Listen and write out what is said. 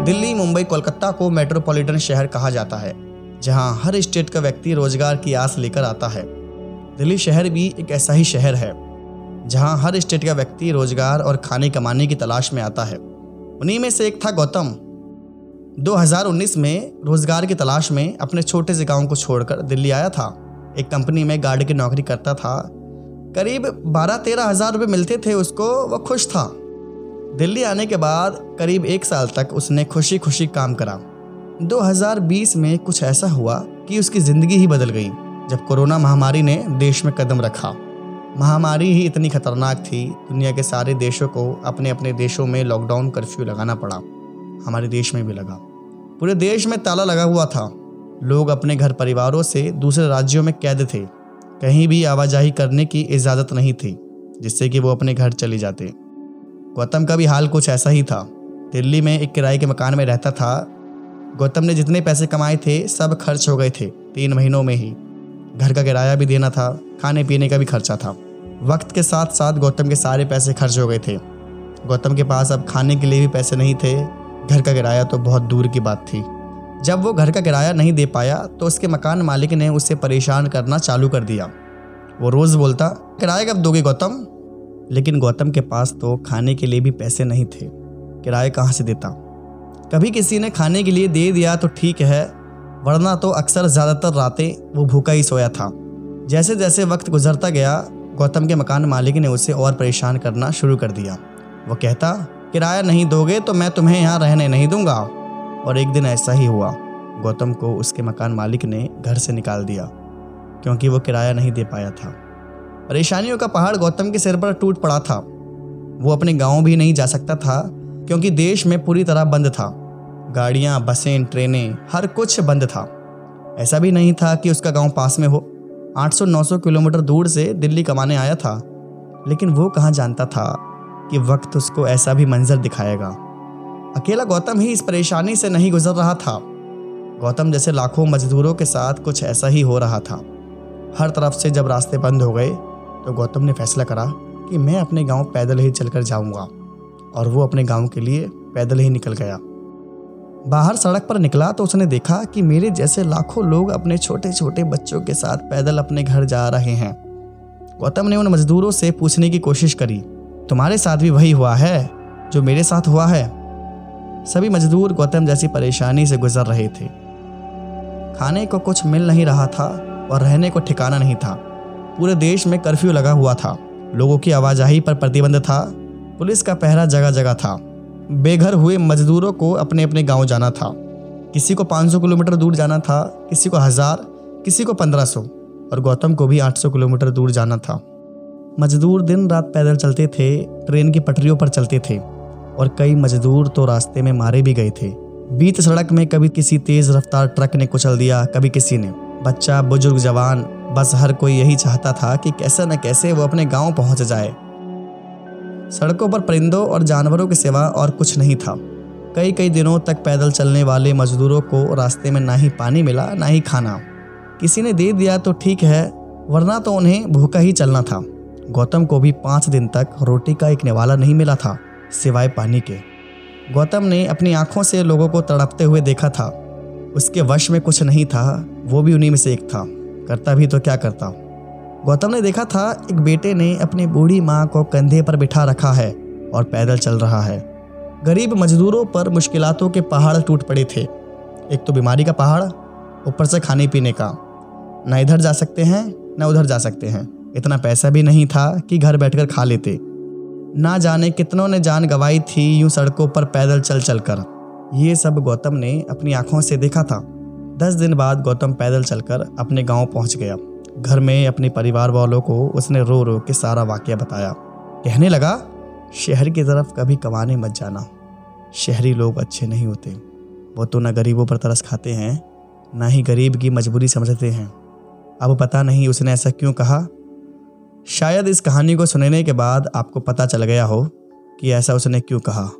दिल्ली, मुंबई, कोलकाता को मेट्रोपॉलिटन शहर कहा जाता है, जहाँ हर स्टेट का व्यक्ति रोज़गार की आस लेकर आता है। दिल्ली शहर भी एक ऐसा ही शहर है, जहाँ हर स्टेट का व्यक्ति रोज़गार और खाने कमाने की तलाश में आता है। उन्हीं में से एक था गौतम। 2019 में रोज़गार की तलाश में अपने छोटे से गाँव को छोड़कर दिल्ली आया था। एक कंपनी में गार्ड की नौकरी करता था। करीब बारह तेरह हज़ार रुपये मिलते थे उसको, वह खुश था। दिल्ली आने के बाद करीब एक साल तक उसने खुशी खुशी काम करा। 2020 में कुछ ऐसा हुआ कि उसकी ज़िंदगी ही बदल गई, जब कोरोना महामारी ने देश में कदम रखा। महामारी ही इतनी खतरनाक थी, दुनिया के सारे देशों को अपने अपने देशों में लॉकडाउन कर्फ्यू लगाना पड़ा। हमारे देश में भी लगा। पूरे देश में ताला लगा हुआ था। लोग अपने घर परिवारों से दूसरे राज्यों में कैद थे। कहीं भी आवाजाही करने की इजाज़त नहीं थी, जिससे कि वो अपने घर चले जाते। गौतम का भी हाल कुछ ऐसा ही था। दिल्ली में एक किराए के मकान में रहता था। गौतम ने जितने पैसे कमाए थे, सब खर्च हो गए थे, तीन महीनों में ही। घर का किराया भी देना था, खाने पीने का भी खर्चा था। वक्त के साथ साथ गौतम के सारे पैसे खर्च हो गए थे। गौतम के पास अब खाने के लिए भी पैसे नहीं थे। घर का किराया तो बहुत दूर की बात थी। जब वो घर का किराया नहीं दे पाया तो उसके मकान मालिक ने उसे परेशान करना चालू कर दिया। वो रोज़ बोलता, किराया कब दोगे गौतम? लेकिन गौतम के पास तो खाने के लिए भी पैसे नहीं थे। किराए कहाँ से देता? कभी किसी ने खाने के लिए दे दिया तो ठीक है, वरना तो अक्सर ज़्यादातर रातें वो भूखा ही सोया था। जैसे जैसे वक्त गुजरता गया, गौतम के मकान मालिक ने उसे और परेशान करना शुरू कर दिया। वो कहता, किराया नहीं दोगे तो मैं तुम्हें यहाँ रहने नहीं दूँगा। और एक दिन ऐसा ही हुआ। गौतम को उसके मकान मालिक ने घर से निकाल दिया, क्योंकि वो किराया नहीं दे पाया था। परेशानियों का पहाड़ गौतम के सिर पर टूट पड़ा था। वो अपने गाँव भी नहीं जा सकता था, क्योंकि देश में पूरी तरह बंद था। गाड़ियाँ, बसें, ट्रेनें, हर कुछ बंद था। ऐसा भी नहीं था कि उसका गाँव पास में हो। 800-900 किलोमीटर दूर से दिल्ली कमाने आया था। लेकिन वो कहाँ जानता था कि वक्त उसको ऐसा भी मंजर दिखाएगा। अकेला गौतम ही इस परेशानी से नहीं गुजर रहा था। गौतम जैसे लाखों मजदूरों के साथ कुछ ऐसा ही हो रहा था। हर तरफ़ से जब रास्ते बंद हो गए तो गौतम ने फैसला करा कि मैं अपने गाँव पैदल ही चलकर जाऊँगा और वो अपने गाँव के लिए पैदल ही निकल गया। बाहर सड़क पर निकला तो उसने देखा कि मेरे जैसे लाखों लोग अपने छोटे छोटे बच्चों के साथ पैदल अपने घर जा रहे हैं। गौतम ने उन मजदूरों से पूछने की कोशिश करी, तुम्हारे साथ भी वही हुआ है जो मेरे साथ हुआ है? सभी मजदूर गौतम जैसी परेशानी से गुजर रहे थे। खाने को कुछ मिल नहीं रहा था और रहने को ठिकाना नहीं था। पूरे देश में कर्फ्यू लगा हुआ था। लोगों की आवाजाही पर प्रतिबंध था। पुलिस का पहरा जगह जगह था। बेघर हुए मजदूरों को अपने अपने गाँव जाना था। किसी को 500 किलोमीटर दूर जाना था, किसी को हज़ार, किसी को 1500 और गौतम को भी 800 किलोमीटर दूर जाना था। मजदूर दिन रात पैदल चलते थे, ट्रेन की पटरियों पर चलते थे, और कई मजदूर तो रास्ते में मारे भी गए थे। बीच सड़क में कभी किसी तेज रफ्तार ट्रक ने कुचल दिया, कभी किसी ने। बच्चा, बुज़ुर्ग, जवान बस हर कोई यही चाहता था कि कैसे न कैसे वो अपने गाँव पहुँच जाए। सड़कों पर परिंदों और जानवरों के सिवा और कुछ नहीं था। कई कई दिनों तक पैदल चलने वाले मजदूरों को रास्ते में ना ही पानी मिला, ना ही खाना। किसी ने दे दिया तो ठीक है, वरना तो उन्हें भूखा ही चलना था। गौतम को भी पाँच दिन तक रोटी का एक निवाला नहीं मिला था, सिवाय पानी के। गौतम ने अपनी आँखों से लोगों को तड़पते हुए देखा था। उसके वश में कुछ नहीं था, वो भी उन्हीं में से एक था। करता भी तो क्या करता? हूँ गौतम ने देखा था, एक बेटे ने अपनी बूढ़ी माँ को कंधे पर बिठा रखा है और पैदल चल रहा है। गरीब मजदूरों पर मुश्किलातों के पहाड़ टूट पड़े थे। एक तो बीमारी का पहाड़, ऊपर से खाने पीने का। न इधर जा सकते हैं, न उधर जा सकते हैं। इतना पैसा भी नहीं था कि घर बैठकर खा लेते। ना जाने कितनों ने जान गवाई थी यूँ सड़कों पर पैदल चल चल कर ये सब गौतम ने अपनी आँखों से देखा था। दस दिन बाद गौतम पैदल चलकर अपने गाँव पहुँच गया। घर में अपने परिवार वालों को उसने रो रो के सारा वाक्य बताया। कहने लगा, शहर की तरफ़ कभी कमाने मत जाना। शहरी लोग अच्छे नहीं होते। वो तो न गरीबों पर तरस खाते हैं, ना ही गरीब की मजबूरी समझते हैं। अब पता नहीं उसने ऐसा क्यों कहा। शायद इस कहानी को सुनने के बाद आपको पता चल गया हो कि ऐसा उसने क्यों कहा।